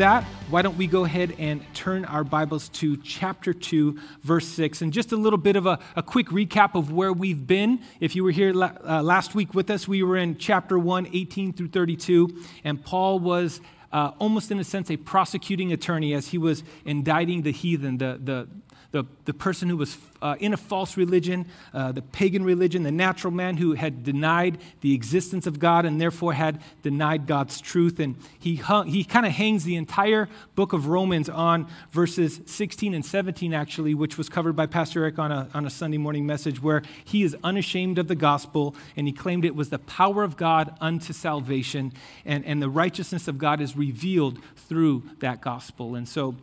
that, why don't we go ahead and turn our Bibles to chapter 2, verse 6, and just a little bit of a, a quick recap of where we've been. If you were here la- uh, last week with us, we were in chapter 1, 18 through 32, and Paul was uh, almost in a sense a prosecuting attorney as he was indicting the heathen, the, the, the, the person who was uh, in a false religion, uh, the pagan religion, the natural man who had denied the existence of God and therefore had denied God's truth. And he, he kind of hangs the entire book of Romans on verses 16 and 17, actually, which was covered by Pastor Eric on a, on a Sunday morning message, where he is unashamed of the gospel and he claimed it was the power of God unto salvation, and, and the righteousness of God is revealed through that gospel. And so,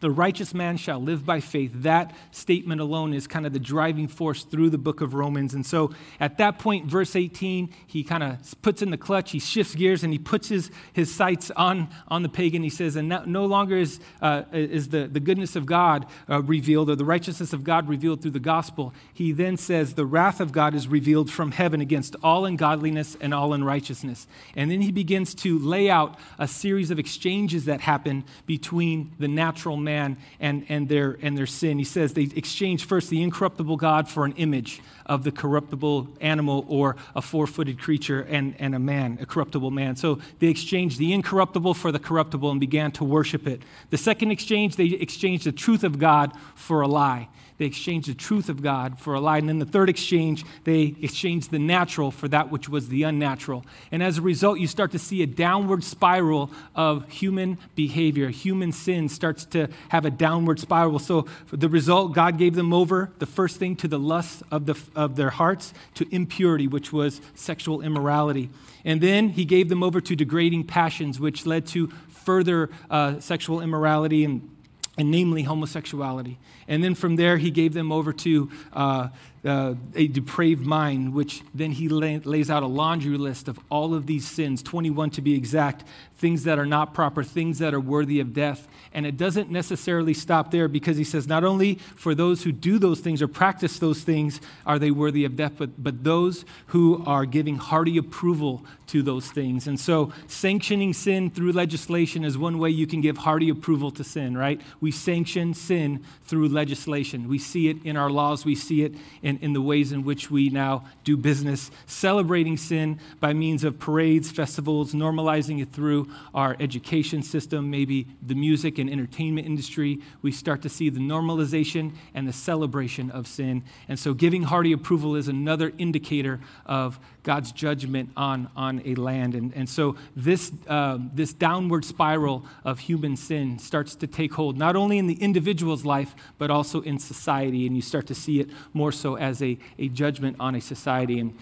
the righteous man shall live by faith. That statement alone is kind of the driving force through the book of Romans. And so at that point, verse 18, he kind of puts in the clutch, he shifts gears, and he puts his, his sights on, on the pagan. He says, And no, no longer is, uh, is the, the goodness of God uh, revealed or the righteousness of God revealed through the gospel. He then says, The wrath of God is revealed from heaven against all ungodliness and all unrighteousness. And then he begins to lay out a series of exchanges that happen between the natural man man and, and, their, and their sin. He says they exchanged first the incorruptible God for an image of the corruptible animal or a four footed creature and, and a man, a corruptible man. So they exchanged the incorruptible for the corruptible and began to worship it. The second exchange, they exchanged the truth of God for a lie. They exchanged the truth of God for a lie. And then the third exchange, they exchanged the natural for that which was the unnatural. And as a result, you start to see a downward spiral of human behavior. Human sin starts to have a downward spiral. So the result, God gave them over, the first thing, to the lust of, the, of their hearts, to impurity, which was sexual immorality. And then he gave them over to degrading passions, which led to further uh, sexual immorality and and namely homosexuality. And then from there, he gave them over to uh, uh, a depraved mind, which then he lay, lays out a laundry list of all of these sins, 21 to be exact, things that are not proper, things that are worthy of death. And it doesn't necessarily stop there because he says not only for those who do those things or practice those things are they worthy of death, but, but those who are giving hearty approval to those things. And so sanctioning sin through legislation is one way you can give hearty approval to sin, right? We sanction sin through legislation. We see it in our laws, we see it in in, in the ways in which we now do business, celebrating sin by means of parades, festivals, normalizing it through our education system, maybe the music and entertainment industry. We start to see the normalization and the celebration of sin. And so giving hearty approval is another indicator of God's judgment on, on a land. And, and so this, uh, this downward spiral of human sin starts to take hold, not only in the individual's life, but also in society. And you start to see it more so as a, a judgment on a society. And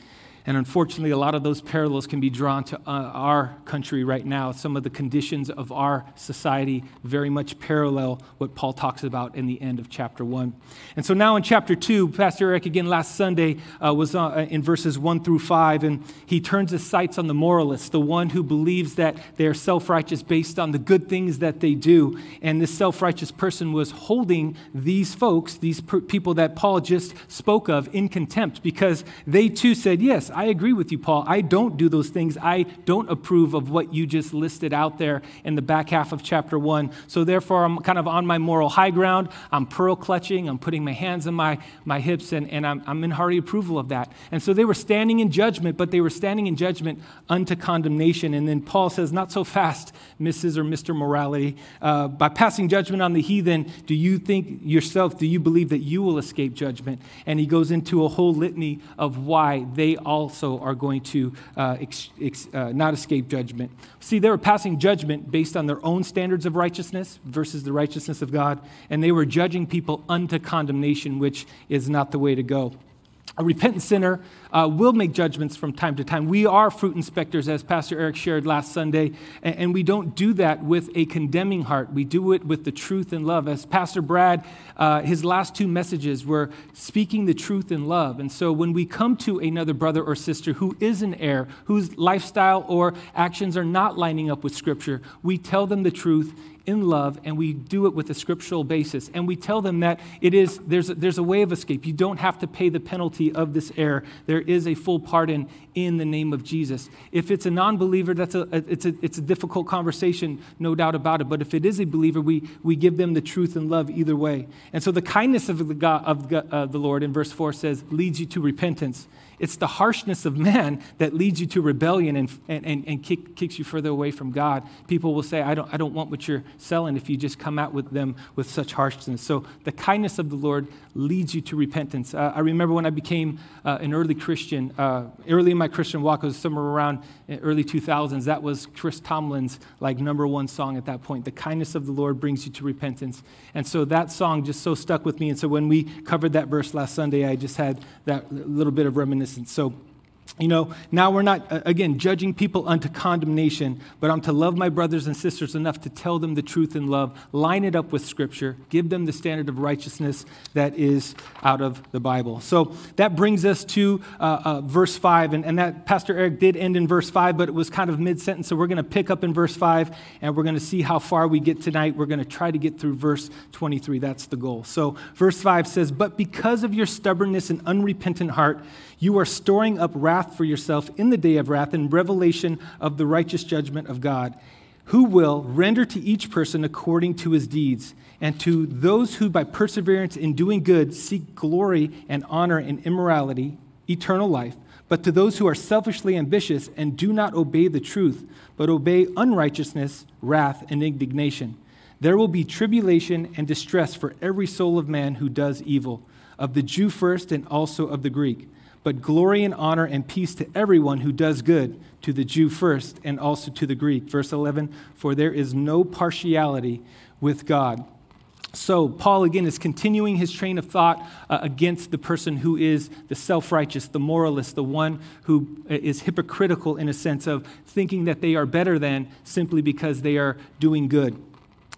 and unfortunately, a lot of those parallels can be drawn to uh, our country right now. Some of the conditions of our society very much parallel what Paul talks about in the end of chapter 1. And so now in chapter 2, Pastor Eric, again, last Sunday uh, was uh, in verses 1 through 5, and he turns his sights on the moralist, the one who believes that they are self righteous based on the good things that they do. And this self righteous person was holding these folks, these per- people that Paul just spoke of, in contempt because they too said, Yes, I agree with you, Paul. I don't do those things. I don't approve of what you just listed out there in the back half of chapter one. So therefore, I'm kind of on my moral high ground. I'm pearl clutching. I'm putting my hands on my, my hips, and, and I'm, I'm in hearty approval of that. And so they were standing in judgment, but they were standing in judgment unto condemnation. And then Paul says, Not so fast, Mrs. or Mr. Morality. Uh, by passing judgment on the heathen, do you think yourself, do you believe that you will escape judgment? And he goes into a whole litany of why they all also are going to uh, ex, ex, uh, not escape judgment. See, they were passing judgment based on their own standards of righteousness versus the righteousness of God, and they were judging people unto condemnation, which is not the way to go. A repentant sinner uh, will make judgments from time to time. We are fruit inspectors, as Pastor Eric shared last Sunday, and, and, we don't do that with a condemning heart. We do it with the truth and love. As Pastor Brad, uh, his last two messages were speaking the truth in love. And so when we come to another brother or sister who is in error, whose lifestyle or actions are not lining up with Scripture, we tell them the truth in love and we do it with a scriptural basis. And we tell them that it is, there's, there's a way of escape. You don't have to pay the penalty of this error. There is a full pardon in the name of Jesus. If it's a non believer, that's a, it's, a, it's a difficult conversation, no doubt about it. But if it is a believer, we, we give them the truth and love either way. And so the kindness of the, God, of uh, the Lord in verse 4 says, leads you to repentance. It's the harshness of man that leads you to rebellion and, and, and kick, kicks you further away from God. People will say, I don't, I don't want what you're selling if you just come out with them with such harshness. So the kindness of the Lord leads you to repentance. Uh, I remember when I became uh, an early Christian, uh, early in my Christian walk, it was somewhere around early 2000s. That was Chris Tomlin's like number one song at that point. The kindness of the Lord brings you to repentance. And so that song just so stuck with me. And so when we covered that verse last Sunday, I just had that little bit of reminiscence. So you know, now we're not, again, judging people unto condemnation, but I'm to love my brothers and sisters enough to tell them the truth in love, line it up with Scripture, give them the standard of righteousness that is out of the Bible. So that brings us to uh, uh, verse 5, and, and that Pastor Eric did end in verse 5, but it was kind of mid sentence, so we're going to pick up in verse 5, and we're going to see how far we get tonight. We're going to try to get through verse 23. That's the goal. So verse 5 says, But because of your stubbornness and unrepentant heart, you are storing up wrath for yourself in the day of wrath and revelation of the righteous judgment of God, who will render to each person according to his deeds. And to those who, by perseverance in doing good, seek glory and honor and immorality, eternal life. But to those who are selfishly ambitious and do not obey the truth, but obey unrighteousness, wrath, and indignation, there will be tribulation and distress for every soul of man who does evil, of the Jew first and also of the Greek but glory and honor and peace to everyone who does good, to the Jew first and also to the Greek. Verse 11, for there is no partiality with God. So, Paul again is continuing his train of thought uh, against the person who is the self righteous, the moralist, the one who uh, hypocritical in a sense of thinking that they are better than simply because they are doing good.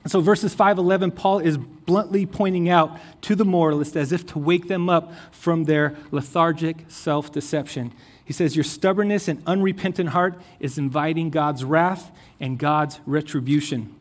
So, verses 511, Paul is bluntly pointing out to the moralist as if to wake them up from their lethargic self deception. He says, Your stubbornness and unrepentant heart is inviting God's wrath and God's retribution.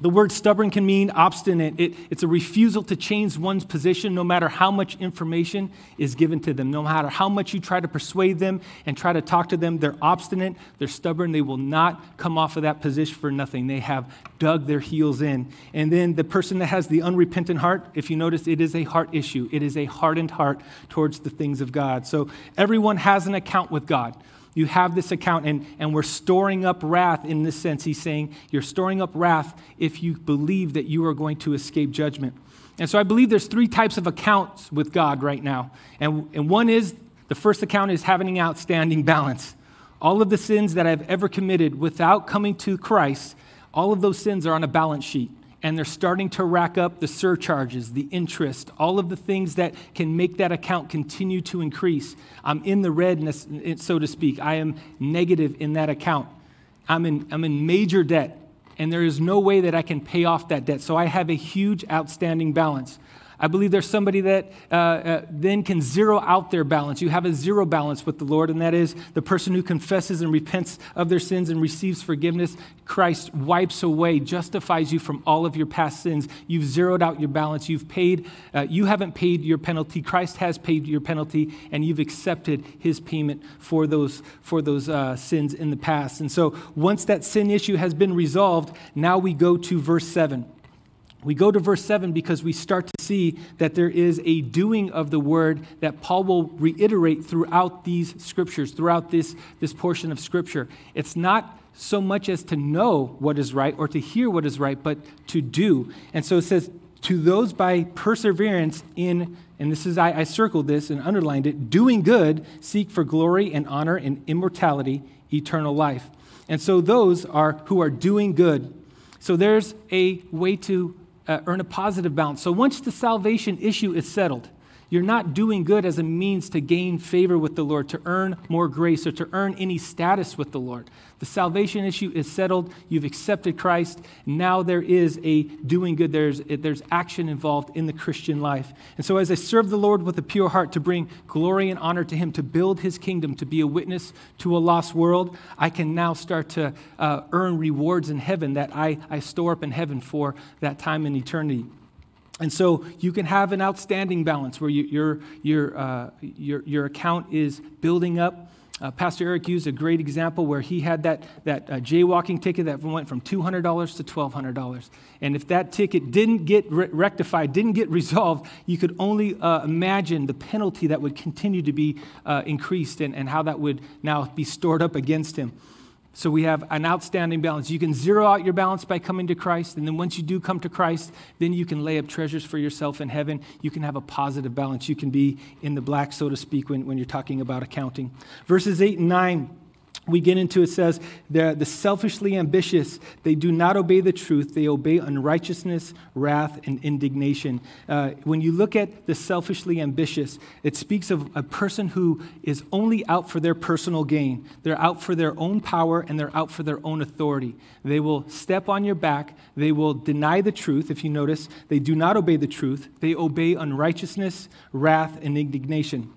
The word stubborn can mean obstinate. It, it's a refusal to change one's position no matter how much information is given to them. No matter how much you try to persuade them and try to talk to them, they're obstinate, they're stubborn, they will not come off of that position for nothing. They have dug their heels in. And then the person that has the unrepentant heart, if you notice, it is a heart issue. It is a hardened heart towards the things of God. So everyone has an account with God you have this account, and, and we're storing up wrath in this sense. He's saying you're storing up wrath if you believe that you are going to escape judgment. And so I believe there's three types of accounts with God right now. And, and one is the first account is having an outstanding balance. All of the sins that I've ever committed without coming to Christ, all of those sins are on a balance sheet and they're starting to rack up the surcharges, the interest, all of the things that can make that account continue to increase. I'm in the red, so to speak. I am negative in that account. I'm in, I'm in major debt, and there is no way that I can pay off that debt. So I have a huge outstanding balance. I believe there's somebody that uh, uh, then can zero out their balance. You have a zero balance with the Lord, and that is the person who confesses and repents of their sins and receives forgiveness. Christ wipes away, justifies you from all of your past sins. You've zeroed out your balance. You've paid, uh, you haven't paid your penalty. Christ has paid your penalty, and you've accepted his payment for those, for those uh, sins in the past. And so once that sin issue has been resolved, now we go to verse 7. We go to verse 7 because we start to see that there is a doing of the word that Paul will reiterate throughout these scriptures, throughout this, this portion of scripture. It's not so much as to know what is right or to hear what is right, but to do. And so it says, to those by perseverance in, and this is, I, I circled this and underlined it, doing good, seek for glory and honor and immortality, eternal life. And so those are who are doing good. So there's a way to uh, earn a positive balance. So once the salvation issue is settled, You're not doing good as a means to gain favor with the Lord, to earn more grace, or to earn any status with the Lord. The salvation issue is settled. You've accepted Christ. Now there is a doing good. There's, there's action involved in the Christian life. And so, as I serve the Lord with a pure heart to bring glory and honor to Him, to build His kingdom, to be a witness to a lost world, I can now start to uh, earn rewards in heaven that I, I store up in heaven for that time in eternity. And so you can have an outstanding balance where you, your, your, uh, your, your account is building up. Uh, Pastor Eric used a great example where he had that, that uh, jaywalking ticket that went from $200 to $1,200. And if that ticket didn't get re- rectified, didn't get resolved, you could only uh, imagine the penalty that would continue to be uh, increased and, and how that would now be stored up against him. So we have an outstanding balance. You can zero out your balance by coming to Christ, and then once you do come to Christ, then you can lay up treasures for yourself in heaven. You can have a positive balance. You can be in the black, so to speak, when, when you're talking about accounting. Verses 8 and 9 we get into it says the, selfishly ambitious. They do not obey the truth. They obey unrighteousness wrath and indignation. Uh, when you look at the selfishly ambitious it speaks of a person who is only out for their personal gain. They're out for their own power and they're out for their own authority. They will step on your back. They will deny the truth. If you notice they do not obey the truth. They obey unrighteousness wrath and indignation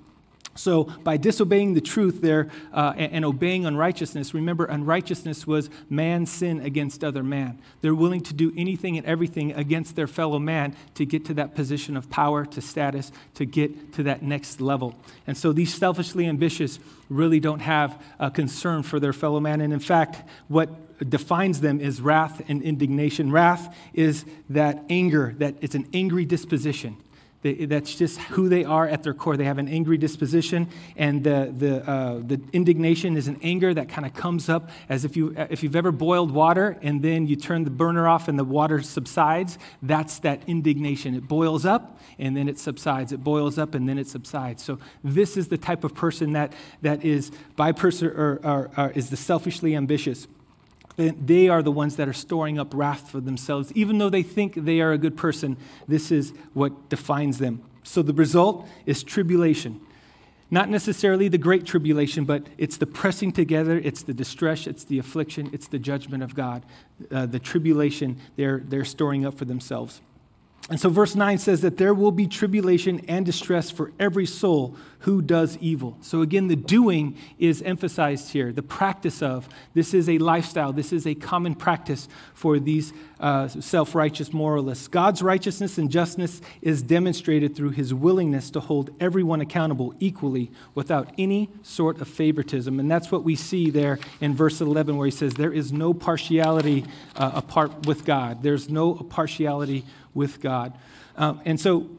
so, by disobeying the truth there uh, and, and, obeying unrighteousness, remember, unrighteousness was man's sin against other man. They're willing to do anything and everything against their fellow man to get to that position of power, to status, to get to that next level. And so, these selfishly ambitious really don't have a concern for their fellow man. And in fact, what defines them is wrath and indignation. Wrath is that anger, that it's an angry disposition. That's just who they are at their core. They have an angry disposition, and the, the, uh, the indignation is an anger that kind of comes up as if, you, if you've ever boiled water and then you turn the burner off and the water subsides. That's that indignation. It boils up and then it subsides. It boils up and then it subsides. So, this is the type of person that, that is, by person, or, or, or is the selfishly ambitious they are the ones that are storing up wrath for themselves. Even though they think they are a good person, this is what defines them. So the result is tribulation. Not necessarily the great tribulation, but it's the pressing together, it's the distress, it's the affliction, it's the judgment of God. Uh, the tribulation they're, they're storing up for themselves. And so, verse 9 says that there will be tribulation and distress for every soul who does evil. So, again, the doing is emphasized here, the practice of. This is a lifestyle, this is a common practice for these uh, self righteous moralists. God's righteousness and justice is demonstrated through his willingness to hold everyone accountable equally without any sort of favoritism. And that's what we see there in verse 11, where he says, There is no partiality uh, apart with God, there's no partiality with God. Um, and so,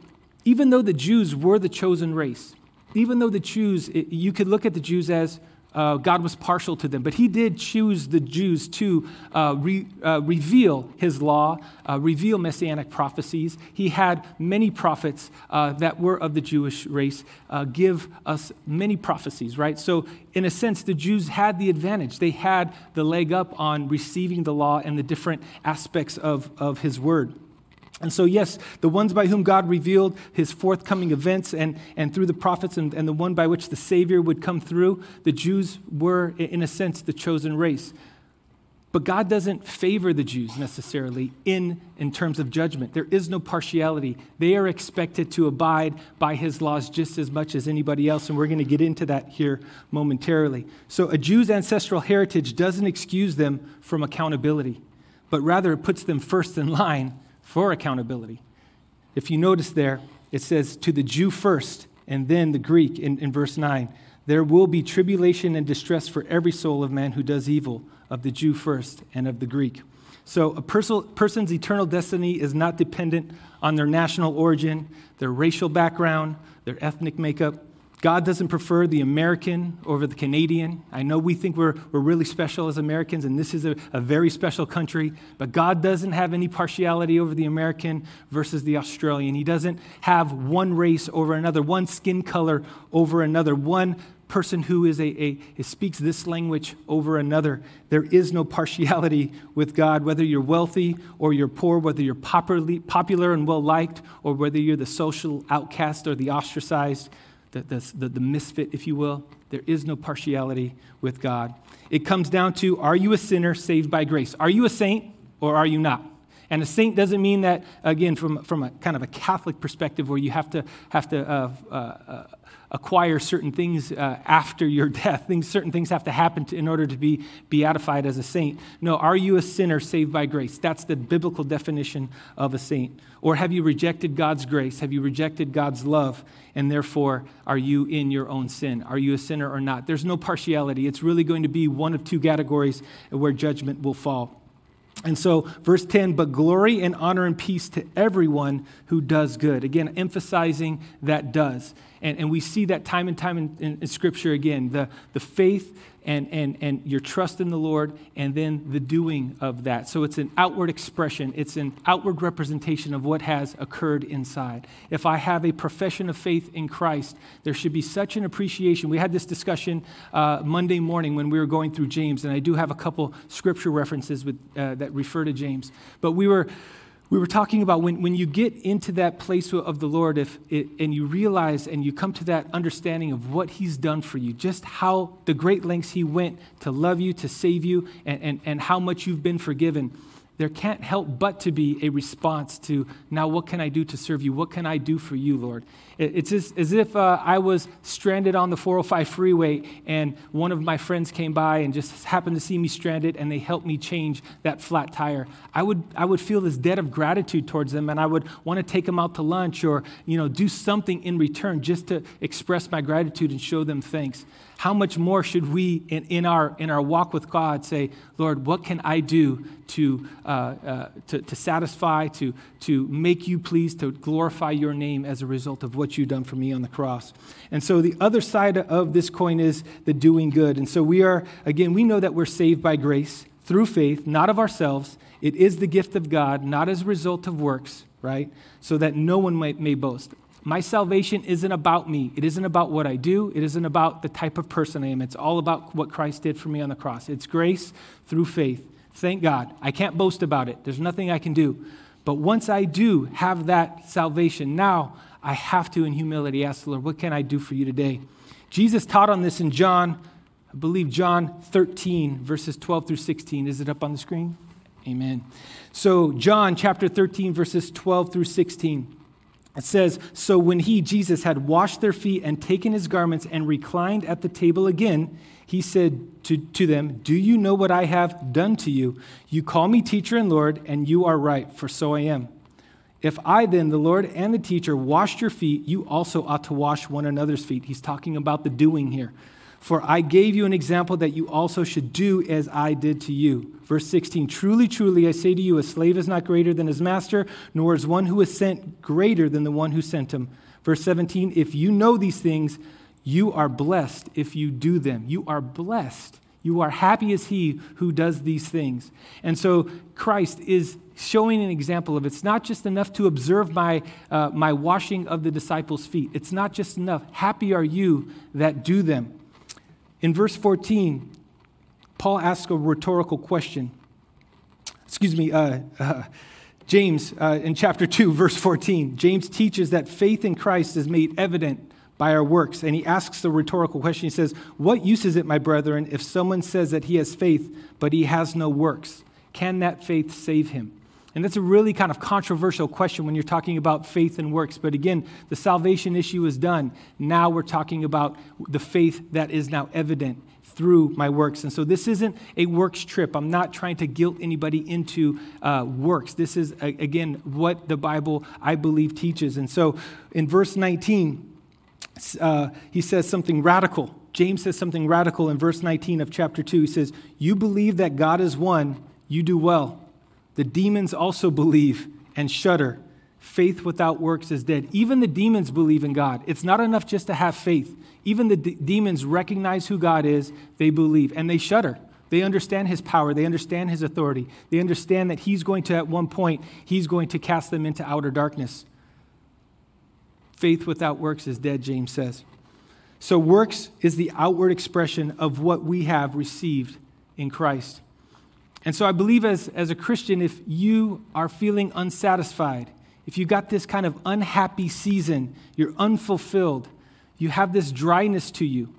even though the Jews were the chosen race, even though the Jews, it, you could look at the Jews as uh, God was partial to them, but He did choose the Jews to uh, re, uh, reveal His law, uh, reveal messianic prophecies. He had many prophets uh, that were of the Jewish race uh, give us many prophecies, right? So, in a sense, the Jews had the advantage. They had the leg up on receiving the law and the different aspects of, of His word. And so, yes, the ones by whom God revealed his forthcoming events and, and through the prophets, and, and the one by which the Savior would come through, the Jews were, in a sense, the chosen race. But God doesn't favor the Jews necessarily in, in terms of judgment. There is no partiality. They are expected to abide by his laws just as much as anybody else, and we're going to get into that here momentarily. So, a Jew's ancestral heritage doesn't excuse them from accountability, but rather it puts them first in line for accountability. If you notice there, it says to the Jew first, and then the Greek in, in verse 9. There will be tribulation and distress for every soul of man who does evil, of the Jew first and of the Greek. So, a person's eternal destiny is not dependent on their national origin, their racial background, their ethnic makeup. God doesn't prefer the American over the Canadian. I know we think we're, we're really special as Americans, and this is a, a very special country, but God doesn't have any partiality over the American versus the Australian. He doesn't have one race over another, one skin color over another, one person who is a, a, speaks this language over another. There is no partiality with God, whether you're wealthy or you're poor, whether you're popular and well liked, or whether you're the social outcast or the ostracized, the, the, the, misfit, if you will. There is no partiality with God. It comes down to are you a sinner saved by grace? Are you a saint or are you not? And a saint doesn't mean that, again, from, from a kind of a Catholic perspective where you have to, have to uh, uh, uh, acquire certain things uh, after your death. Things, certain things have to happen to, in order to be beatified as a saint. No, are you a sinner saved by grace? That's the biblical definition of a saint. Or have you rejected God's grace? Have you rejected God's love? And therefore, are you in your own sin? Are you a sinner or not? There's no partiality. It's really going to be one of two categories where judgment will fall. And so, verse 10, but glory and honor and peace to everyone who does good. Again, emphasizing that does. And, and we see that time and time in, in, in Scripture again the, the faith and, and, and your trust in the Lord, and then the doing of that. So it's an outward expression, it's an outward representation of what has occurred inside. If I have a profession of faith in Christ, there should be such an appreciation. We had this discussion uh, Monday morning when we were going through James, and I do have a couple scripture references with, uh, that refer to James. But we were we were talking about when, when you get into that place of the Lord if it, and you realize and you come to that understanding of what He's done for you, just how the great lengths He went to love you, to save you, and, and, and how much you've been forgiven there can't help but to be a response to, now what can I do to serve you? What can I do for you, Lord? It's as, as if uh, I was stranded on the 405 freeway and one of my friends came by and just happened to see me stranded and they helped me change that flat tire. I would, I would feel this debt of gratitude towards them and I would want to take them out to lunch or you know, do something in return just to express my gratitude and show them thanks how much more should we, in, in, our, in our walk with God, say, Lord, what can I do to, uh, uh, to, to, satisfy, to, to make you pleased, to glorify your name as a result of what you've done for me on the cross? And so the other side of this coin is the doing good. And so we are, again, we know that we're saved by grace through faith, not of ourselves. It is the gift of God, not as a result of works, right? So that no one may, may boast. My salvation isn't about me. It isn't about what I do. It isn't about the type of person I am. It's all about what Christ did for me on the cross. It's grace through faith. Thank God. I can't boast about it. There's nothing I can do. But once I do have that salvation, now I have to, in humility, ask the Lord, what can I do for you today? Jesus taught on this in John, I believe John 13, verses 12 through 16. Is it up on the screen? Amen. So, John chapter 13, verses 12 through 16. It says, So when he, Jesus, had washed their feet and taken his garments and reclined at the table again, he said to, to them, Do you know what I have done to you? You call me teacher and Lord, and you are right, for so I am. If I then, the Lord and the teacher, washed your feet, you also ought to wash one another's feet. He's talking about the doing here. For I gave you an example that you also should do as I did to you. Verse 16 Truly, truly, I say to you, a slave is not greater than his master, nor is one who is sent greater than the one who sent him. Verse 17 If you know these things, you are blessed if you do them. You are blessed. You are happy as he who does these things. And so Christ is showing an example of it's not just enough to observe my, uh, my washing of the disciples' feet. It's not just enough. Happy are you that do them. In verse 14, Paul asks a rhetorical question. Excuse me, uh, uh, James, uh, in chapter 2, verse 14, James teaches that faith in Christ is made evident by our works. And he asks the rhetorical question. He says, What use is it, my brethren, if someone says that he has faith, but he has no works? Can that faith save him? And that's a really kind of controversial question when you're talking about faith and works. But again, the salvation issue is done. Now we're talking about the faith that is now evident through my works. And so this isn't a works trip. I'm not trying to guilt anybody into uh, works. This is, again, what the Bible, I believe, teaches. And so in verse 19, uh, he says something radical. James says something radical in verse 19 of chapter 2. He says, You believe that God is one, you do well. The demons also believe and shudder. Faith without works is dead. Even the demons believe in God. It's not enough just to have faith. Even the d- demons recognize who God is, they believe, and they shudder. They understand his power, they understand his authority. They understand that he's going to, at one point, he's going to cast them into outer darkness. Faith without works is dead, James says. So, works is the outward expression of what we have received in Christ. And so, I believe as, as a Christian, if you are feeling unsatisfied, if you got this kind of unhappy season, you're unfulfilled, you have this dryness to you,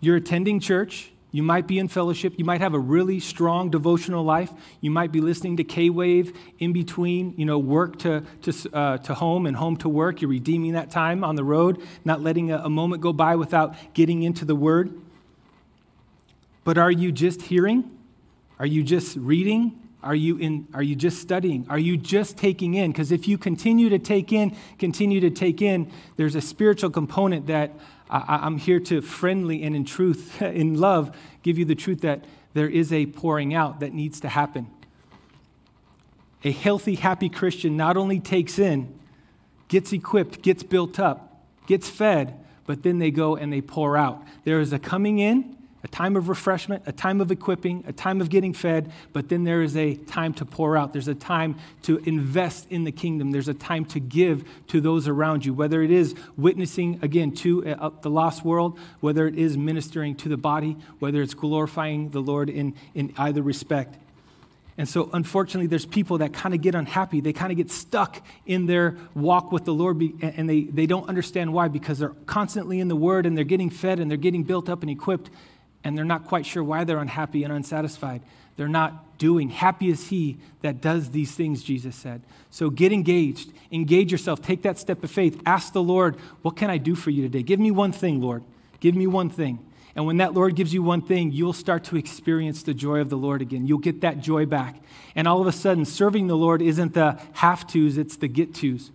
you're attending church, you might be in fellowship. You might have a really strong devotional life. You might be listening to K Wave in between, you know, work to, to, uh, to home and home to work. You're redeeming that time on the road, not letting a, a moment go by without getting into the Word. But are you just hearing? Are you just reading? Are you, in, are you just studying? Are you just taking in? Because if you continue to take in, continue to take in, there's a spiritual component that I, am here to friendly and in truth, in love, give you the truth that there is a pouring out that needs to happen. A healthy, happy Christian not only takes in, gets equipped, gets built up, gets fed, but then they go and they pour out. There is a coming in a time of refreshment, a time of equipping, a time of getting fed, but then there is a time to pour out. There's a time to invest in the kingdom. There's a time to give to those around you, whether it is witnessing, again, to uh, the lost world, whether it is ministering to the body, whether it's glorifying the Lord in, in either respect. And so, unfortunately, there's people that kind of get unhappy. They kind of get stuck in their walk with the Lord, and they, they don't understand why because they're constantly in the Word and they're getting fed and they're getting built up and equipped and they're not quite sure why they're unhappy and unsatisfied. They're not doing. Happy is he that does these things, Jesus said. So get engaged. Engage yourself. Take that step of faith. Ask the Lord, What can I do for you today? Give me one thing, Lord. Give me one thing. And when that Lord gives you one thing, you'll start to experience the joy of the Lord again. You'll get that joy back. And all of a sudden, serving the Lord isn't the have tos, it's the get tos.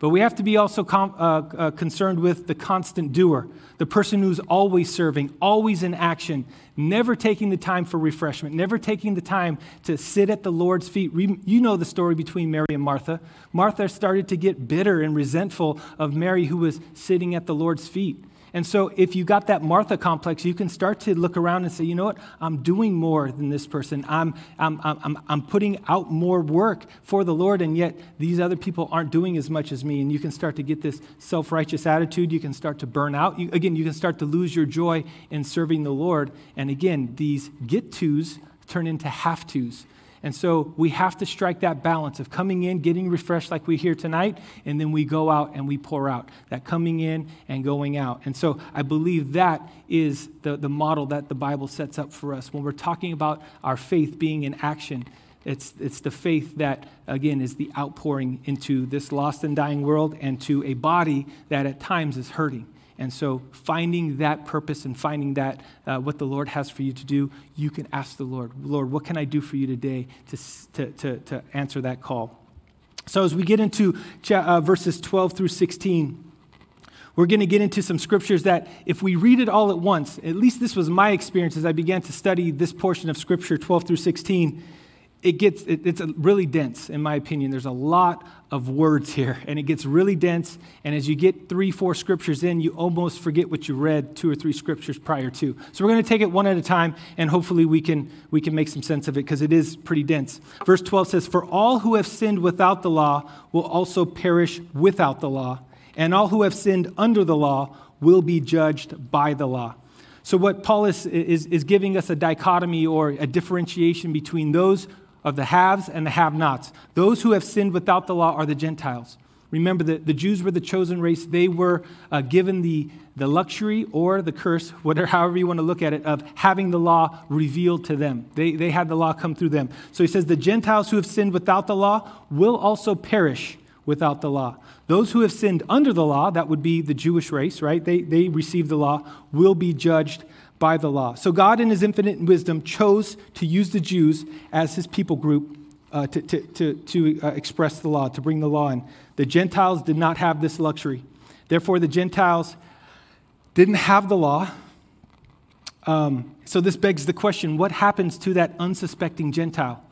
But we have to be also com- uh, uh, concerned with the constant doer, the person who's always serving, always in action, never taking the time for refreshment, never taking the time to sit at the Lord's feet. You know the story between Mary and Martha. Martha started to get bitter and resentful of Mary, who was sitting at the Lord's feet. And so, if you got that Martha complex, you can start to look around and say, you know what? I'm doing more than this person. I'm, I'm, I'm, I'm putting out more work for the Lord, and yet these other people aren't doing as much as me. And you can start to get this self righteous attitude. You can start to burn out. You, again, you can start to lose your joy in serving the Lord. And again, these get tos turn into have tos. And so we have to strike that balance of coming in, getting refreshed like we hear tonight, and then we go out and we pour out. That coming in and going out. And so I believe that is the, the model that the Bible sets up for us. When we're talking about our faith being in action, it's, it's the faith that, again, is the outpouring into this lost and dying world and to a body that at times is hurting. And so, finding that purpose and finding that uh, what the Lord has for you to do, you can ask the Lord, Lord, what can I do for you today to, to, to, to answer that call? So, as we get into uh, verses 12 through 16, we're going to get into some scriptures that, if we read it all at once, at least this was my experience as I began to study this portion of scripture, 12 through 16 it gets it, it's really dense in my opinion. There's a lot of words here and it gets really dense and as you get three four scriptures in you almost forget what you read two or three scriptures prior to. So we're going to take it one at a time and hopefully we can we can make some sense of it because it is pretty dense. Verse 12 says for all who have sinned without the law will also perish without the law and all who have sinned under the law will be judged by the law. So, what Paul is, is, is giving us a dichotomy or a differentiation between those of the haves and the have nots. Those who have sinned without the law are the Gentiles. Remember that the Jews were the chosen race. They were uh, given the, the luxury or the curse, whatever, however you want to look at it, of having the law revealed to them. They, they had the law come through them. So he says, The Gentiles who have sinned without the law will also perish without the law. Those who have sinned under the law, that would be the Jewish race, right? They, they receive the law, will be judged by the law. So God, in his infinite wisdom, chose to use the Jews as his people group uh, to, to, to, to uh, express the law, to bring the law in. The Gentiles did not have this luxury. Therefore, the Gentiles didn't have the law. Um, so this begs the question what happens to that unsuspecting Gentile?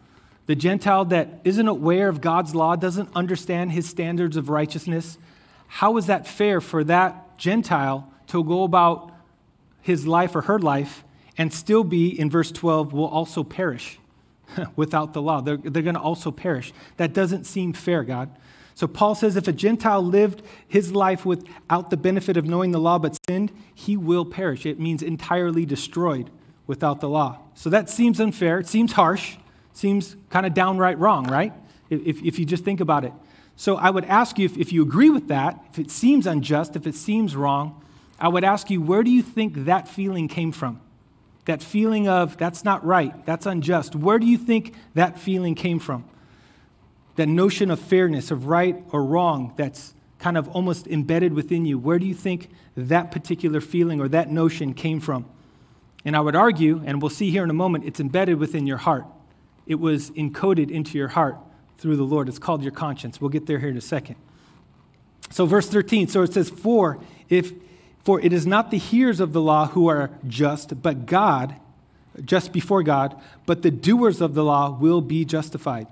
The Gentile that isn't aware of God's law, doesn't understand his standards of righteousness. How is that fair for that Gentile to go about his life or her life and still be, in verse 12, will also perish without the law. They're, they're going to also perish. That doesn't seem fair, God. So Paul says if a Gentile lived his life without the benefit of knowing the law but sinned, he will perish. It means entirely destroyed without the law. So that seems unfair. It seems harsh. Seems kind of downright wrong, right? If, if you just think about it. So I would ask you if, if you agree with that, if it seems unjust, if it seems wrong, I would ask you, where do you think that feeling came from? That feeling of, that's not right, that's unjust. Where do you think that feeling came from? that notion of fairness, of right or wrong, that's kind of almost embedded within you, where do you think that particular feeling or that notion came from? And I would argue, and we'll see here in a moment, it's embedded within your heart. It was encoded into your heart through the Lord. It's called your conscience. We'll get there here in a second. So, verse 13, so it says, For if for it is not the hearers of the law who are just, but God, just before God, but the doers of the law will be justified.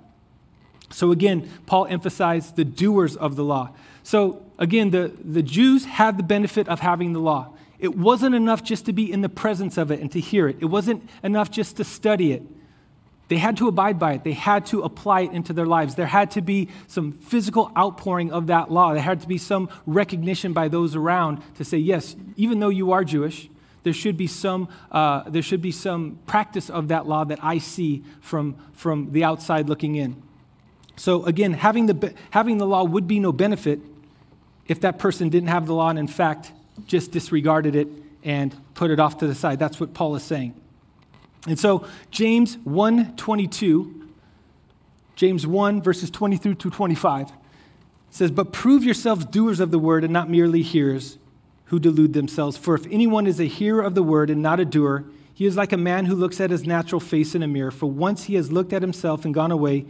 So again, Paul emphasized the doers of the law. So again, the, the Jews had the benefit of having the law. It wasn't enough just to be in the presence of it and to hear it, it wasn't enough just to study it. They had to abide by it. They had to apply it into their lives. There had to be some physical outpouring of that law. There had to be some recognition by those around to say, yes, even though you are Jewish, there should be some, uh, there should be some practice of that law that I see from, from the outside looking in. So again, having the, having the law would be no benefit if that person didn't have the law and in fact just disregarded it and put it off to the side. That's what Paul is saying. And so James 1:22 James 1 verses 23 to 25 says, "But prove yourselves doers of the word and not merely hearers who delude themselves. For if anyone is a hearer of the word and not a doer, he is like a man who looks at his natural face in a mirror. For once he has looked at himself and gone away,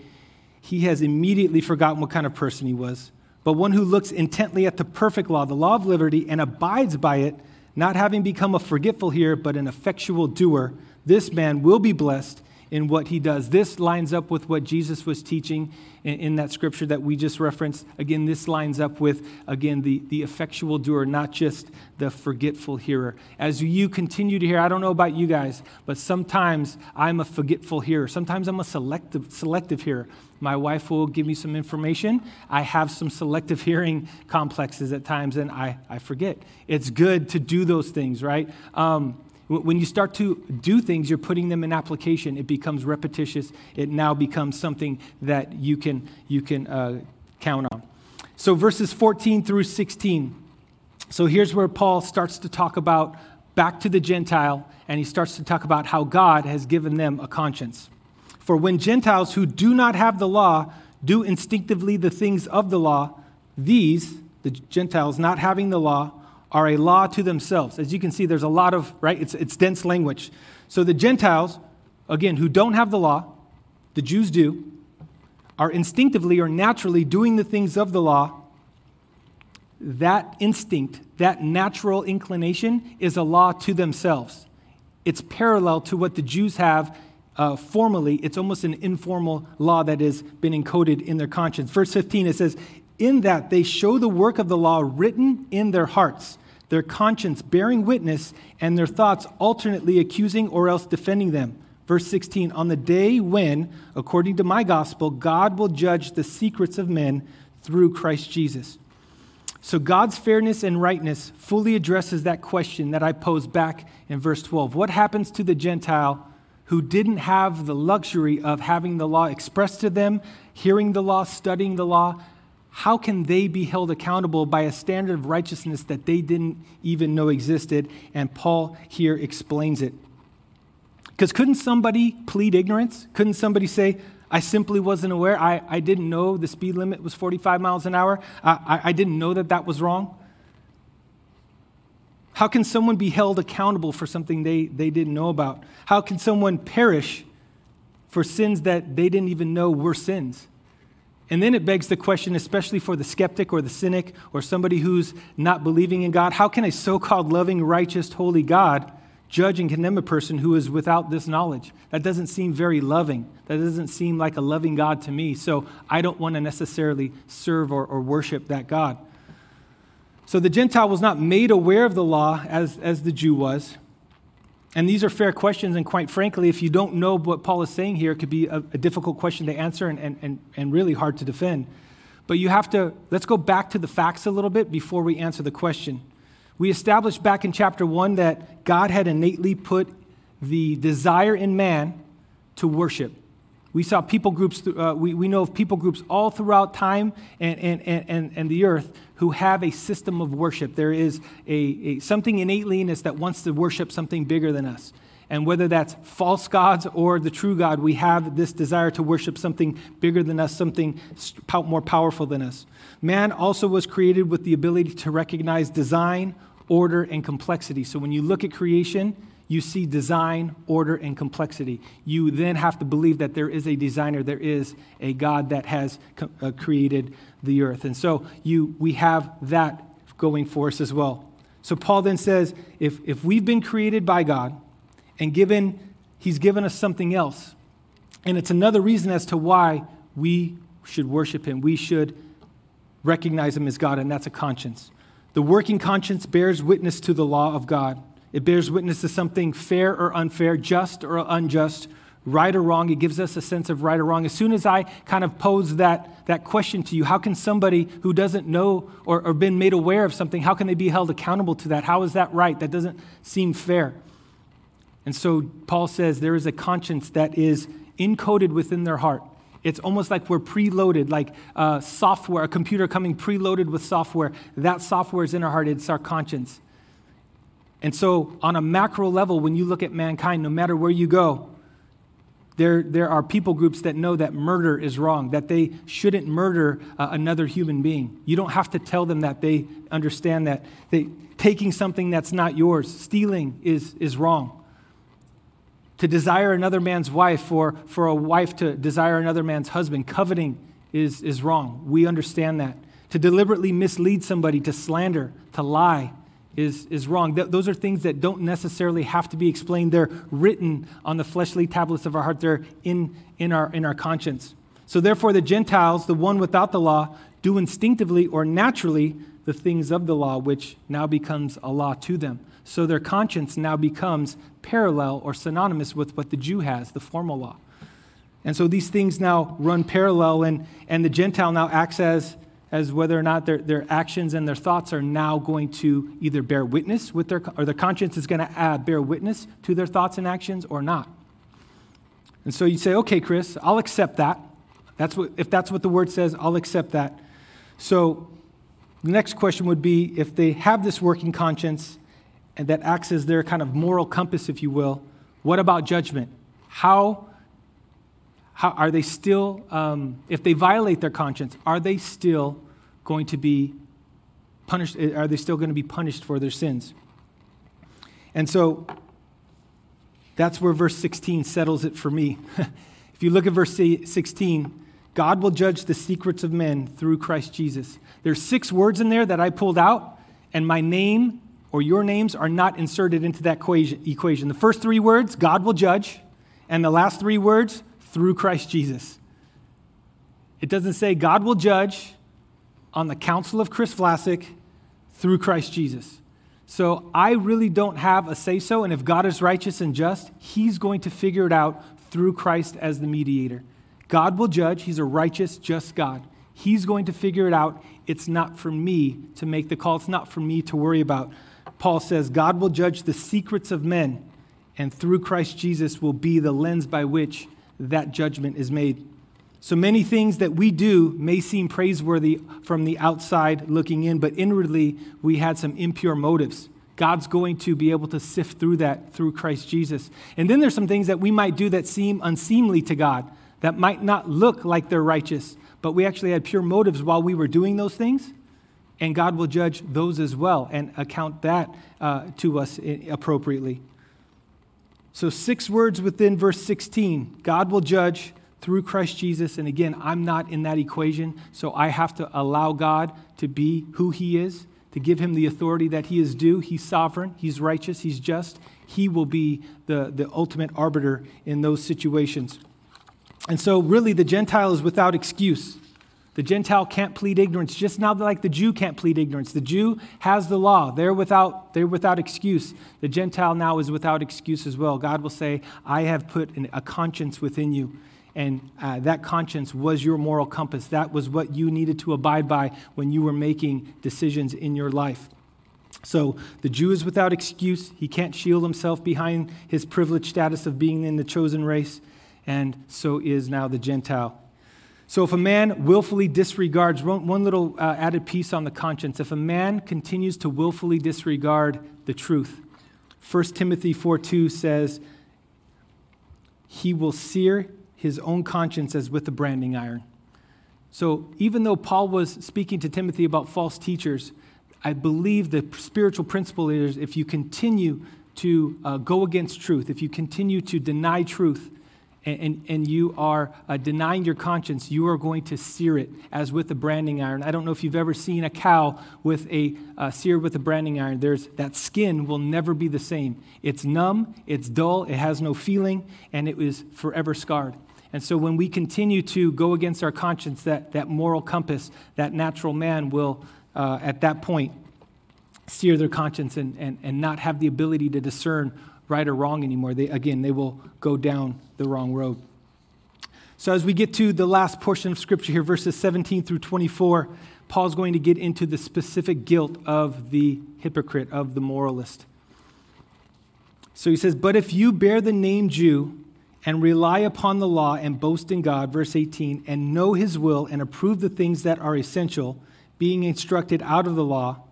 he has immediately forgotten what kind of person he was. But one who looks intently at the perfect law, the law of liberty, and abides by it, not having become a forgetful hearer, but an effectual doer, this man will be blessed in what he does. This lines up with what Jesus was teaching in, in, that scripture that we just referenced. Again, this lines up with, again, the, the effectual doer, not just the forgetful hearer. As you continue to hear, I don't know about you guys, but sometimes I'm a forgetful hearer. Sometimes I'm a selective, selective hearer. My wife will give me some information. I have some selective hearing complexes at times, and I, I forget. It's good to do those things, right? Um, when you start to do things, you're putting them in application. It becomes repetitious. It now becomes something that you can, you can uh, count on. So, verses 14 through 16. So, here's where Paul starts to talk about back to the Gentile, and he starts to talk about how God has given them a conscience. For when Gentiles who do not have the law do instinctively the things of the law, these, the Gentiles not having the law, are a law to themselves. As you can see, there's a lot of, right? It's, it's dense language. So the Gentiles, again, who don't have the law, the Jews do, are instinctively or naturally doing the things of the law. That instinct, that natural inclination, is a law to themselves. It's parallel to what the Jews have uh, formally, it's almost an informal law that has been encoded in their conscience. Verse 15, it says, In that they show the work of the law written in their hearts, their conscience bearing witness, and their thoughts alternately accusing or else defending them. Verse 16, On the day when, according to my gospel, God will judge the secrets of men through Christ Jesus. So God's fairness and rightness fully addresses that question that I posed back in verse 12. What happens to the Gentile? who didn't have the luxury of having the law expressed to them, hearing the law, studying the law, how can they be held accountable by a standard of righteousness that they didn't even know existed? And Paul here explains it. Because couldn't somebody plead ignorance? Couldn't somebody say, I simply wasn't aware. I, I didn't know the speed limit was 45 miles an hour. I, I, I didn't know that that was wrong. How can someone be held accountable for something they, they didn't know about? How can someone perish for sins that they didn't even know were sins? And then it begs the question, especially for the skeptic or the cynic or somebody who's not believing in God how can a so called loving, righteous, holy God judge and condemn a person who is without this knowledge? That doesn't seem very loving. That doesn't seem like a loving God to me. So I don't want to necessarily serve or, or worship that God. So the Gentile was not made aware of the law as, as the Jew was. And these are fair questions, and quite frankly, if you don't know what Paul is saying here, it could be a, a difficult question to answer and, and, and, and really hard to defend. But you have to, let's go back to the facts a little bit before we answer the question. We established back in chapter one that God had innately put the desire in man to worship. We saw people groups, uh, we, we know of people groups all throughout time and, and, and, and the earth who have a system of worship. There is a, a, something innately in us that wants to worship something bigger than us. And whether that's false gods or the true God, we have this desire to worship something bigger than us, something more powerful than us. Man also was created with the ability to recognize design, order, and complexity. So when you look at creation, you see design, order, and complexity. You then have to believe that there is a designer, there is a God that has uh, created the earth. And so you, we have that going for us as well. So Paul then says if, if we've been created by God and given, he's given us something else, and it's another reason as to why we should worship him, we should recognize him as God, and that's a conscience. The working conscience bears witness to the law of God. It bears witness to something fair or unfair, just or unjust, right or wrong. It gives us a sense of right or wrong. As soon as I kind of pose that, that question to you, how can somebody who doesn't know or, or been made aware of something, how can they be held accountable to that? How is that right? That doesn't seem fair. And so Paul says there is a conscience that is encoded within their heart. It's almost like we're preloaded, like uh, software, a computer coming preloaded with software. That software is in our heart, it's our conscience. And so, on a macro level, when you look at mankind, no matter where you go, there, there are people groups that know that murder is wrong, that they shouldn't murder uh, another human being. You don't have to tell them that. They understand that. They, taking something that's not yours, stealing is, is wrong. To desire another man's wife or for a wife to desire another man's husband, coveting is, is wrong. We understand that. To deliberately mislead somebody, to slander, to lie, is, is wrong. Th- those are things that don't necessarily have to be explained. They're written on the fleshly tablets of our heart, they're in, in, our, in our conscience. So, therefore, the Gentiles, the one without the law, do instinctively or naturally the things of the law, which now becomes a law to them. So, their conscience now becomes parallel or synonymous with what the Jew has, the formal law. And so these things now run parallel, and, and the Gentile now acts as as whether or not their, their actions and their thoughts are now going to either bear witness with their, or their conscience is going to uh, bear witness to their thoughts and actions or not. And so you say, okay, Chris, I'll accept that. That's what, if that's what the word says, I'll accept that. So the next question would be if they have this working conscience and that acts as their kind of moral compass, if you will, what about judgment? How how, are they still, um, if they violate their conscience, are they still going to be punished? Eh, are they still going to be punished for their sins? And so that's where verse 16 settles it for me. if you look at verse 16, God will judge the secrets of men through Christ Jesus. There's six words in there that I pulled out, and my name or your names are not inserted into that equation. The first three words, God will judge, and the last three words, through Christ Jesus. It doesn't say God will judge on the counsel of Chris Vlasic through Christ Jesus. So I really don't have a say so, and if God is righteous and just, He's going to figure it out through Christ as the mediator. God will judge, He's a righteous, just God. He's going to figure it out. It's not for me to make the call, it's not for me to worry about. Paul says, God will judge the secrets of men, and through Christ Jesus will be the lens by which that judgment is made. So many things that we do may seem praiseworthy from the outside looking in, but inwardly we had some impure motives. God's going to be able to sift through that through Christ Jesus. And then there's some things that we might do that seem unseemly to God, that might not look like they're righteous, but we actually had pure motives while we were doing those things. And God will judge those as well and account that uh, to us appropriately. So, six words within verse 16 God will judge through Christ Jesus. And again, I'm not in that equation, so I have to allow God to be who He is, to give Him the authority that He is due. He's sovereign, He's righteous, He's just. He will be the, the ultimate arbiter in those situations. And so, really, the Gentile is without excuse. The Gentile can't plead ignorance, just now like the Jew can't plead ignorance. The Jew has the law. They're without, they're without excuse. The Gentile now is without excuse as well. God will say, I have put an, a conscience within you. And uh, that conscience was your moral compass. That was what you needed to abide by when you were making decisions in your life. So the Jew is without excuse. He can't shield himself behind his privileged status of being in the chosen race, and so is now the Gentile. So if a man willfully disregards, one little uh, added piece on the conscience, if a man continues to willfully disregard the truth, 1 Timothy 4 2 says, he will sear his own conscience as with a branding iron. So even though Paul was speaking to Timothy about false teachers, I believe the spiritual principle is if you continue to uh, go against truth, if you continue to deny truth, and, and, and you are uh, denying your conscience, you are going to sear it as with a branding iron. I don't know if you've ever seen a cow with a uh, seared with a branding iron. There's that skin will never be the same. It's numb, it's dull, it has no feeling, and it is forever scarred. And so when we continue to go against our conscience, that, that moral compass, that natural man will, uh, at that point, sear their conscience and, and, and not have the ability to discern right or wrong anymore. They, again, they will go down the wrong road. So, as we get to the last portion of Scripture here, verses 17 through 24, Paul's going to get into the specific guilt of the hypocrite, of the moralist. So he says, But if you bear the name Jew and rely upon the law and boast in God, verse 18, and know his will and approve the things that are essential, being instructed out of the law,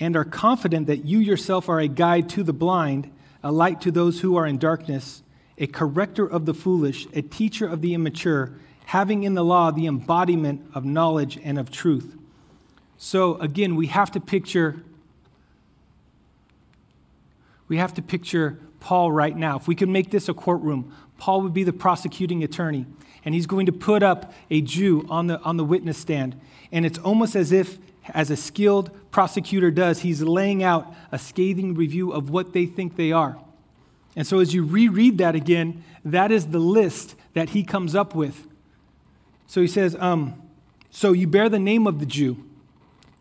and are confident that you yourself are a guide to the blind, a light to those who are in darkness, a corrector of the foolish, a teacher of the immature, having in the law the embodiment of knowledge and of truth. So again, we have to picture we have to picture Paul right now. If we could make this a courtroom, Paul would be the prosecuting attorney, and he's going to put up a Jew on the, on the witness stand. And it's almost as if as a skilled prosecutor does, he's laying out a scathing review of what they think they are. And so as you reread that again, that is the list that he comes up with. So he says, um, So you bear the name of the Jew.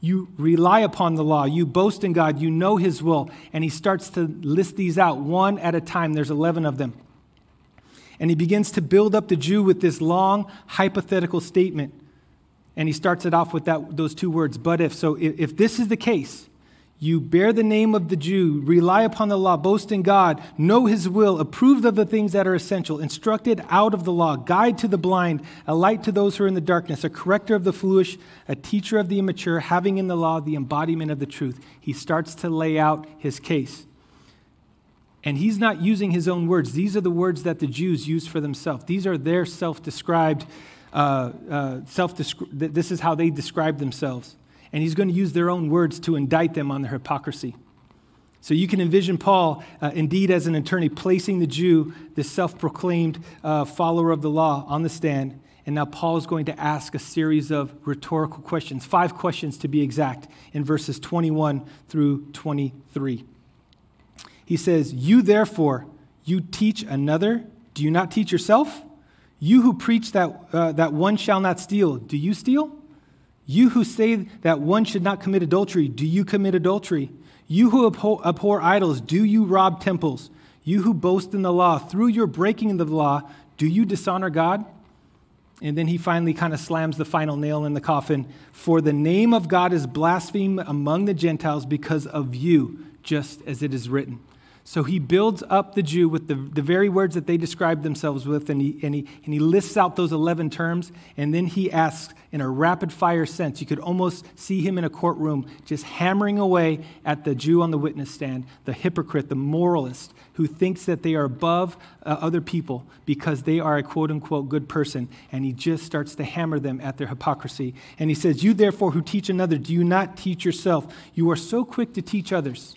You rely upon the law. You boast in God. You know his will. And he starts to list these out one at a time. There's 11 of them. And he begins to build up the Jew with this long hypothetical statement. And he starts it off with that, those two words, but if. So if, if this is the case, you bear the name of the Jew, rely upon the law, boast in God, know his will, approve of the things that are essential, instructed out of the law, guide to the blind, a light to those who are in the darkness, a corrector of the foolish, a teacher of the immature, having in the law the embodiment of the truth. He starts to lay out his case. And he's not using his own words. These are the words that the Jews use for themselves. These are their self described uh, uh, self this is how they describe themselves. And he's going to use their own words to indict them on their hypocrisy. So you can envision Paul, uh, indeed, as an attorney, placing the Jew, this self proclaimed uh, follower of the law, on the stand. And now Paul is going to ask a series of rhetorical questions, five questions to be exact, in verses 21 through 23. He says, You therefore, you teach another, do you not teach yourself? You who preach that, uh, that one shall not steal, do you steal? You who say that one should not commit adultery, do you commit adultery? You who abhor, abhor idols, do you rob temples? You who boast in the law, through your breaking of the law, do you dishonor God? And then he finally kind of slams the final nail in the coffin. For the name of God is blasphemed among the Gentiles because of you, just as it is written. So he builds up the Jew with the, the very words that they describe themselves with, and he, and, he, and he lists out those 11 terms, and then he asks in a rapid fire sense. You could almost see him in a courtroom just hammering away at the Jew on the witness stand, the hypocrite, the moralist, who thinks that they are above uh, other people because they are a quote unquote good person, and he just starts to hammer them at their hypocrisy. And he says, You therefore who teach another, do you not teach yourself? You are so quick to teach others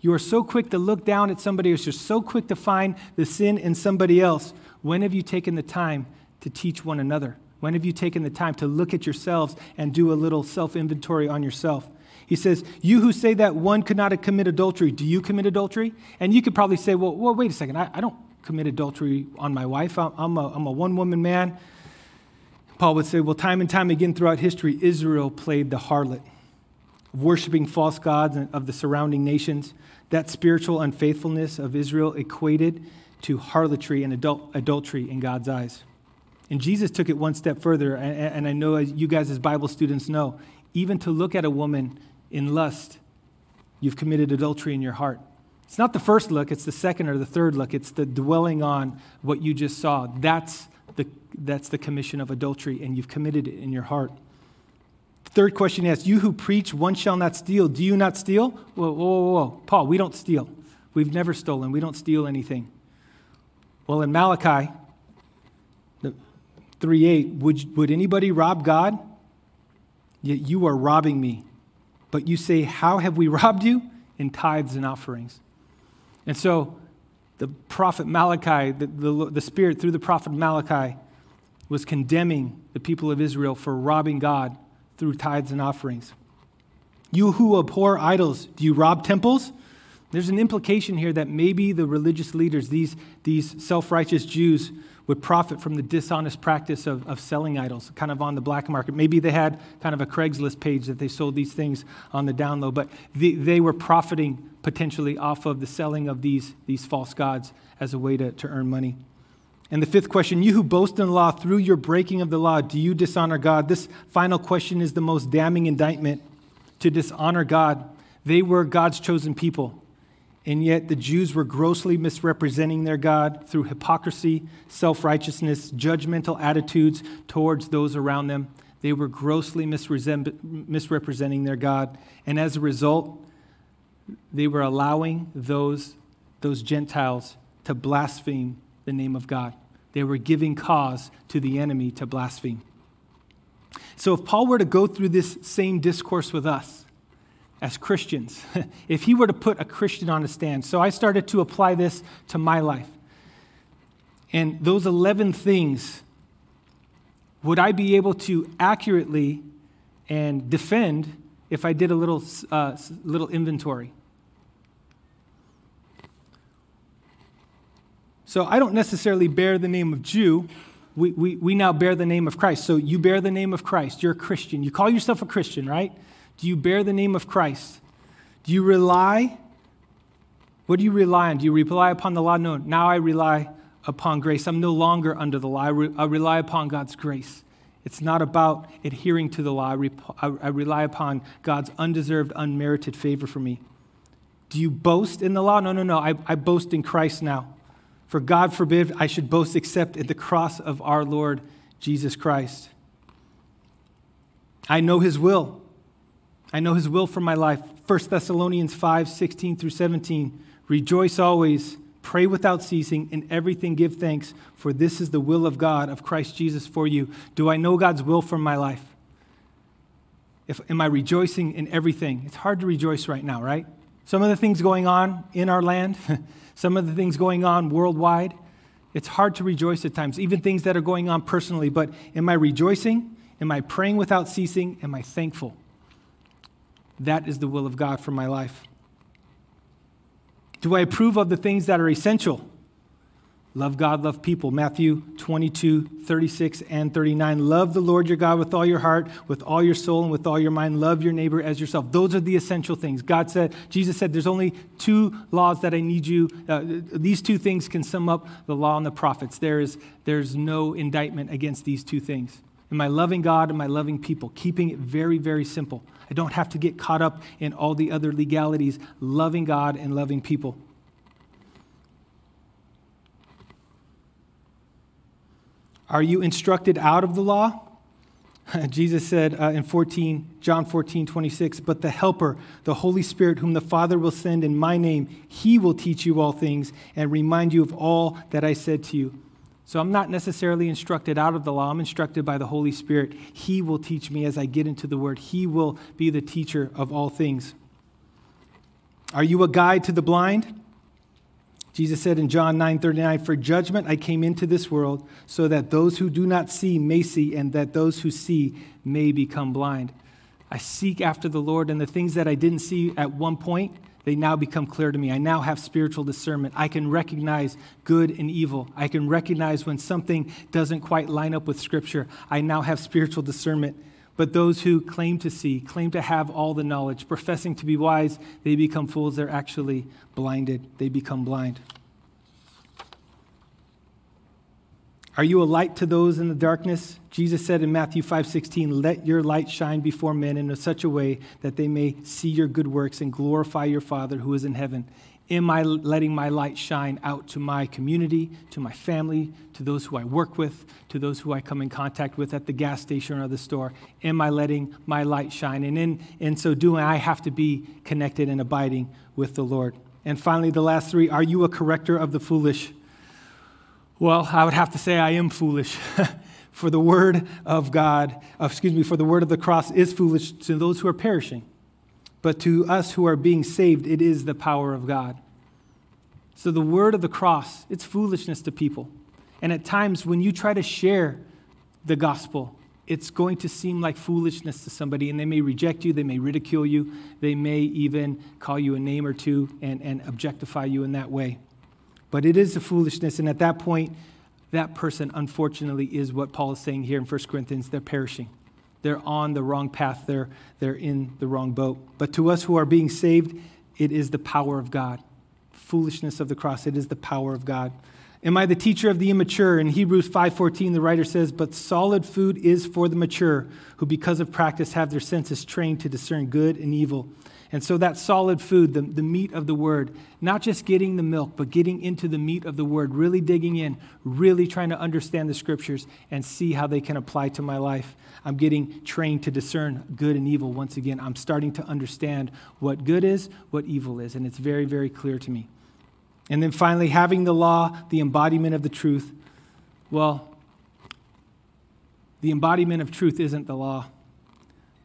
you are so quick to look down at somebody else. You're so quick to find the sin in somebody else. When have you taken the time to teach one another? When have you taken the time to look at yourselves and do a little self inventory on yourself? He says, You who say that one could not commit adultery, do you commit adultery? And you could probably say, Well, well wait a second. I, I don't commit adultery on my wife. I'm, I'm a, one woman man. Paul would say, Well, time and time again throughout history, Israel played the harlot, worshiping false gods of the surrounding nations. That spiritual unfaithfulness of Israel equated to harlotry and adul- adultery in God's eyes. And Jesus took it one step further, and I know you guys, as Bible students, know even to look at a woman in lust, you've committed adultery in your heart. It's not the first look, it's the second or the third look. It's the dwelling on what you just saw. That's the, that's the commission of adultery, and you've committed it in your heart. Third question asks, You who preach, one shall not steal, do you not steal? Whoa, whoa, whoa, whoa. Paul, we don't steal. We've never stolen. We don't steal anything. Well, in Malachi 3 8, would, would anybody rob God? Yet you are robbing me. But you say, How have we robbed you? In tithes and offerings. And so the prophet Malachi, the, the, the Spirit through the prophet Malachi, was condemning the people of Israel for robbing God through tithes and offerings. You who abhor idols, do you rob temples? There's an implication here that maybe the religious leaders, these, these self righteous Jews, would profit from the dishonest practice of, of selling idols, kind of on the black market. Maybe they had kind of a Craigslist page that they sold these things on the down low, but they, they were profiting potentially off of the selling of these, these false gods as a way to, to earn money. And the fifth question you who boast in the law through your breaking of the law, do you dishonor God? This final question is the most damning indictment to dishonor God. They were God's chosen people. And yet the Jews were grossly misrepresenting their God through hypocrisy, self righteousness, judgmental attitudes towards those around them. They were grossly misrepresenting their God. And as a result, they were allowing those, those Gentiles to blaspheme the name of God. They were giving cause to the enemy to blaspheme. So if Paul were to go through this same discourse with us, as Christians, if he were to put a Christian on a stand. So I started to apply this to my life. And those 11 things, would I be able to accurately and defend if I did a little, uh, little inventory? So I don't necessarily bear the name of Jew. We, we, we now bear the name of Christ. So you bear the name of Christ. You're a Christian. You call yourself a Christian, right? Do you bear the name of Christ? Do you rely? What do you rely on? Do you rely upon the law? No, now I rely upon grace. I'm no longer under the law. I, re- I rely upon God's grace. It's not about adhering to the law. I, re- I rely upon God's undeserved, unmerited favor for me. Do you boast in the law? No, no, no. I, I boast in Christ now. For God forbid I should boast except at the cross of our Lord Jesus Christ. I know his will. I know his will for my life. 1 Thessalonians 5 16 through 17. Rejoice always, pray without ceasing, in everything give thanks, for this is the will of God, of Christ Jesus for you. Do I know God's will for my life? If, am I rejoicing in everything? It's hard to rejoice right now, right? Some of the things going on in our land, some of the things going on worldwide, it's hard to rejoice at times, even things that are going on personally. But am I rejoicing? Am I praying without ceasing? Am I thankful? That is the will of God for my life. Do I approve of the things that are essential? Love God, love people. Matthew 22, 36 and 39. Love the Lord your God with all your heart, with all your soul, and with all your mind. Love your neighbor as yourself. Those are the essential things. God said, Jesus said, there's only two laws that I need you. Uh, these two things can sum up the law and the prophets. There is, there's no indictment against these two things. Am I loving God? Am I loving people? Keeping it very, very simple. I don't have to get caught up in all the other legalities, loving God and loving people. Are you instructed out of the law? Jesus said uh, in 14, John 14, 26, but the Helper, the Holy Spirit, whom the Father will send in my name, he will teach you all things and remind you of all that I said to you. So I'm not necessarily instructed out of the law. I'm instructed by the Holy Spirit. He will teach me as I get into the Word. He will be the teacher of all things. Are you a guide to the blind? Jesus said in John 9:39, "For judgment I came into this world, so that those who do not see may see, and that those who see may become blind." I seek after the Lord, and the things that I didn't see at one point, they now become clear to me. I now have spiritual discernment. I can recognize good and evil. I can recognize when something doesn't quite line up with Scripture. I now have spiritual discernment. But those who claim to see, claim to have all the knowledge, professing to be wise, they become fools. They're actually blinded. They become blind. Are you a light to those in the darkness? Jesus said in Matthew 5:16, "Let your light shine before men in such a way that they may see your good works and glorify your Father who is in heaven." Am I letting my light shine out to my community, to my family, to those who I work with, to those who I come in contact with at the gas station or the store? Am I letting my light shine? And in, in so doing, I have to be connected and abiding with the Lord. And finally, the last three are you a corrector of the foolish? Well, I would have to say I am foolish. for the word of God, excuse me, for the word of the cross is foolish to those who are perishing. But to us who are being saved, it is the power of God. So the word of the cross, it's foolishness to people. And at times when you try to share the gospel, it's going to seem like foolishness to somebody, and they may reject you, they may ridicule you, they may even call you a name or two and, and objectify you in that way. But it is a foolishness, and at that point, that person, unfortunately, is what Paul is saying here in 1 Corinthians. They're perishing. They're on the wrong path. They're, they're in the wrong boat. But to us who are being saved, it is the power of God. Foolishness of the cross, it is the power of God. Am I the teacher of the immature? In Hebrews 5:14 the writer says, "But solid food is for the mature, who because of practice have their senses trained to discern good and evil." And so that solid food, the, the meat of the word, not just getting the milk, but getting into the meat of the word, really digging in, really trying to understand the scriptures and see how they can apply to my life. I'm getting trained to discern good and evil once again. I'm starting to understand what good is, what evil is, and it's very, very clear to me. And then finally, having the law, the embodiment of the truth. Well, the embodiment of truth isn't the law.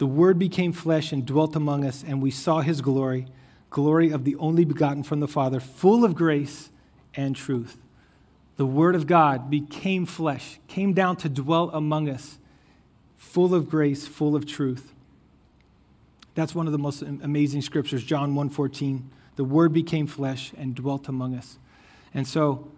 The Word became flesh and dwelt among us, and we saw his glory, glory of the only begotten from the Father, full of grace and truth. The Word of God became flesh, came down to dwell among us, full of grace, full of truth. That's one of the most amazing scriptures, John 1:14. The word became flesh and dwelt among us. And so,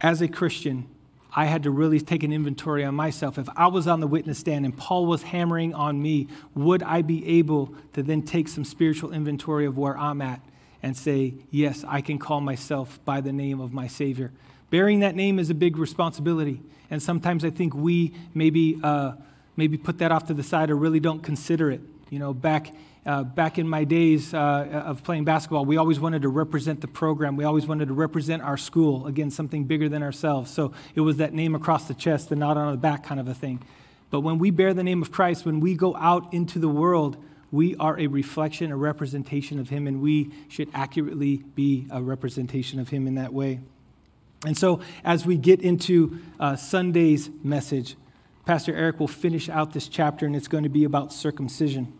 as a Christian, I had to really take an inventory on myself. If I was on the witness stand and Paul was hammering on me, would I be able to then take some spiritual inventory of where I'm at and say, yes, I can call myself by the name of my Savior? Bearing that name is a big responsibility. And sometimes I think we maybe, uh, maybe put that off to the side or really don't consider it. You know, back uh, back in my days uh, of playing basketball, we always wanted to represent the program. We always wanted to represent our school, again, something bigger than ourselves. So it was that name across the chest, the not on the back kind of a thing. But when we bear the name of Christ, when we go out into the world, we are a reflection, a representation of Him, and we should accurately be a representation of Him in that way. And so, as we get into uh, Sunday's message, Pastor Eric will finish out this chapter, and it's going to be about circumcision.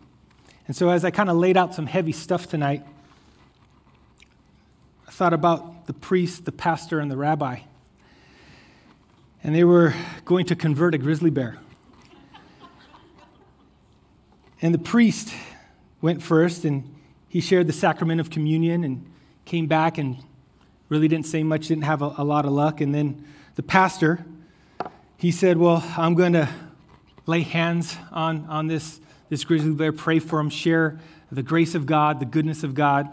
And so, as I kind of laid out some heavy stuff tonight, I thought about the priest, the pastor, and the rabbi. And they were going to convert a grizzly bear. and the priest went first, and he shared the sacrament of communion and came back and really didn't say much, didn't have a, a lot of luck. And then the pastor, he said, Well, I'm going to lay hands on, on this this grizzly bear, pray for him, share the grace of God, the goodness of God.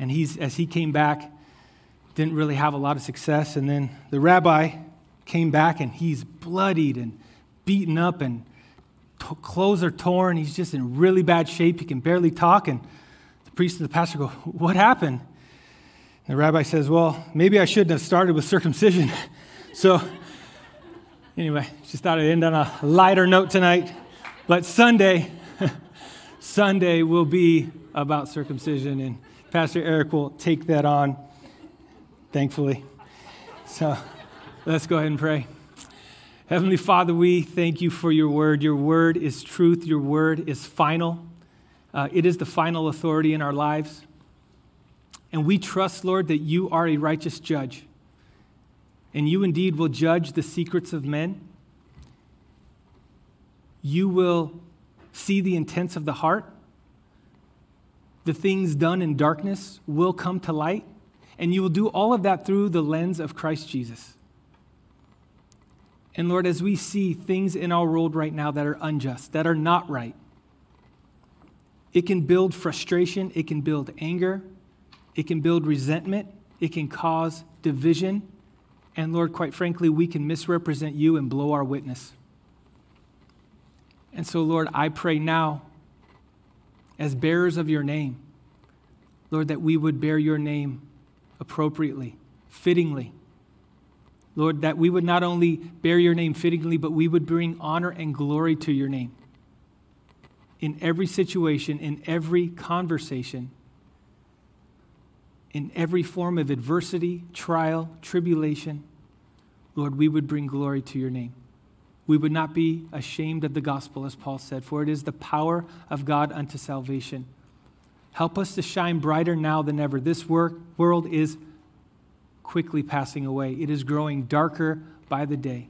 And he's, as he came back, didn't really have a lot of success. And then the rabbi came back and he's bloodied and beaten up and t- clothes are torn. He's just in really bad shape. He can barely talk. And the priest and the pastor go, What happened? And the rabbi says, Well, maybe I shouldn't have started with circumcision. so, anyway, just thought I'd end on a lighter note tonight. But Sunday, Sunday will be about circumcision, and Pastor Eric will take that on, thankfully. So let's go ahead and pray. Heavenly Father, we thank you for your word. Your word is truth, your word is final. Uh, it is the final authority in our lives. And we trust, Lord, that you are a righteous judge. And you indeed will judge the secrets of men you will see the intents of the heart. The things done in darkness will come to light, and you will do all of that through the lens of Christ Jesus. And Lord, as we see things in our world right now that are unjust, that are not right, it can build frustration, it can build anger, it can build resentment, it can cause division, And Lord, quite frankly, we can misrepresent you and blow our witness. And so, Lord, I pray now, as bearers of your name, Lord, that we would bear your name appropriately, fittingly. Lord, that we would not only bear your name fittingly, but we would bring honor and glory to your name in every situation, in every conversation, in every form of adversity, trial, tribulation. Lord, we would bring glory to your name. We would not be ashamed of the gospel, as Paul said, for it is the power of God unto salvation. Help us to shine brighter now than ever. This work, world is quickly passing away, it is growing darker by the day.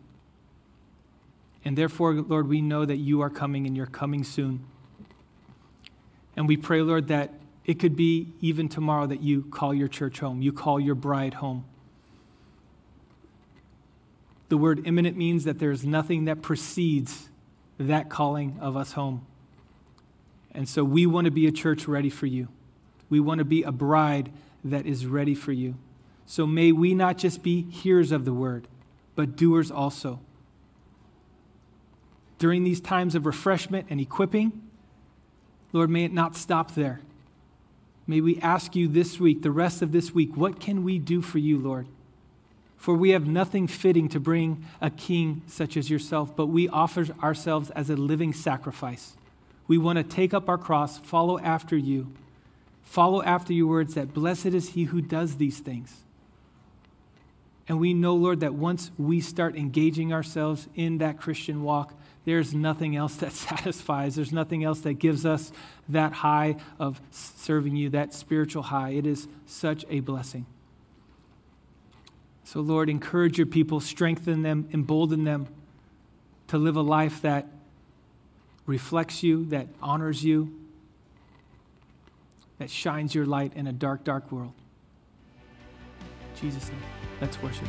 And therefore, Lord, we know that you are coming and you're coming soon. And we pray, Lord, that it could be even tomorrow that you call your church home, you call your bride home. The word imminent means that there's nothing that precedes that calling of us home. And so we want to be a church ready for you. We want to be a bride that is ready for you. So may we not just be hearers of the word, but doers also. During these times of refreshment and equipping, Lord, may it not stop there. May we ask you this week, the rest of this week, what can we do for you, Lord? For we have nothing fitting to bring a king such as yourself, but we offer ourselves as a living sacrifice. We want to take up our cross, follow after you, follow after your words that blessed is he who does these things. And we know, Lord, that once we start engaging ourselves in that Christian walk, there's nothing else that satisfies. There's nothing else that gives us that high of serving you, that spiritual high. It is such a blessing. So, Lord, encourage your people, strengthen them, embolden them to live a life that reflects you, that honors you, that shines your light in a dark, dark world. In Jesus' name, let's worship.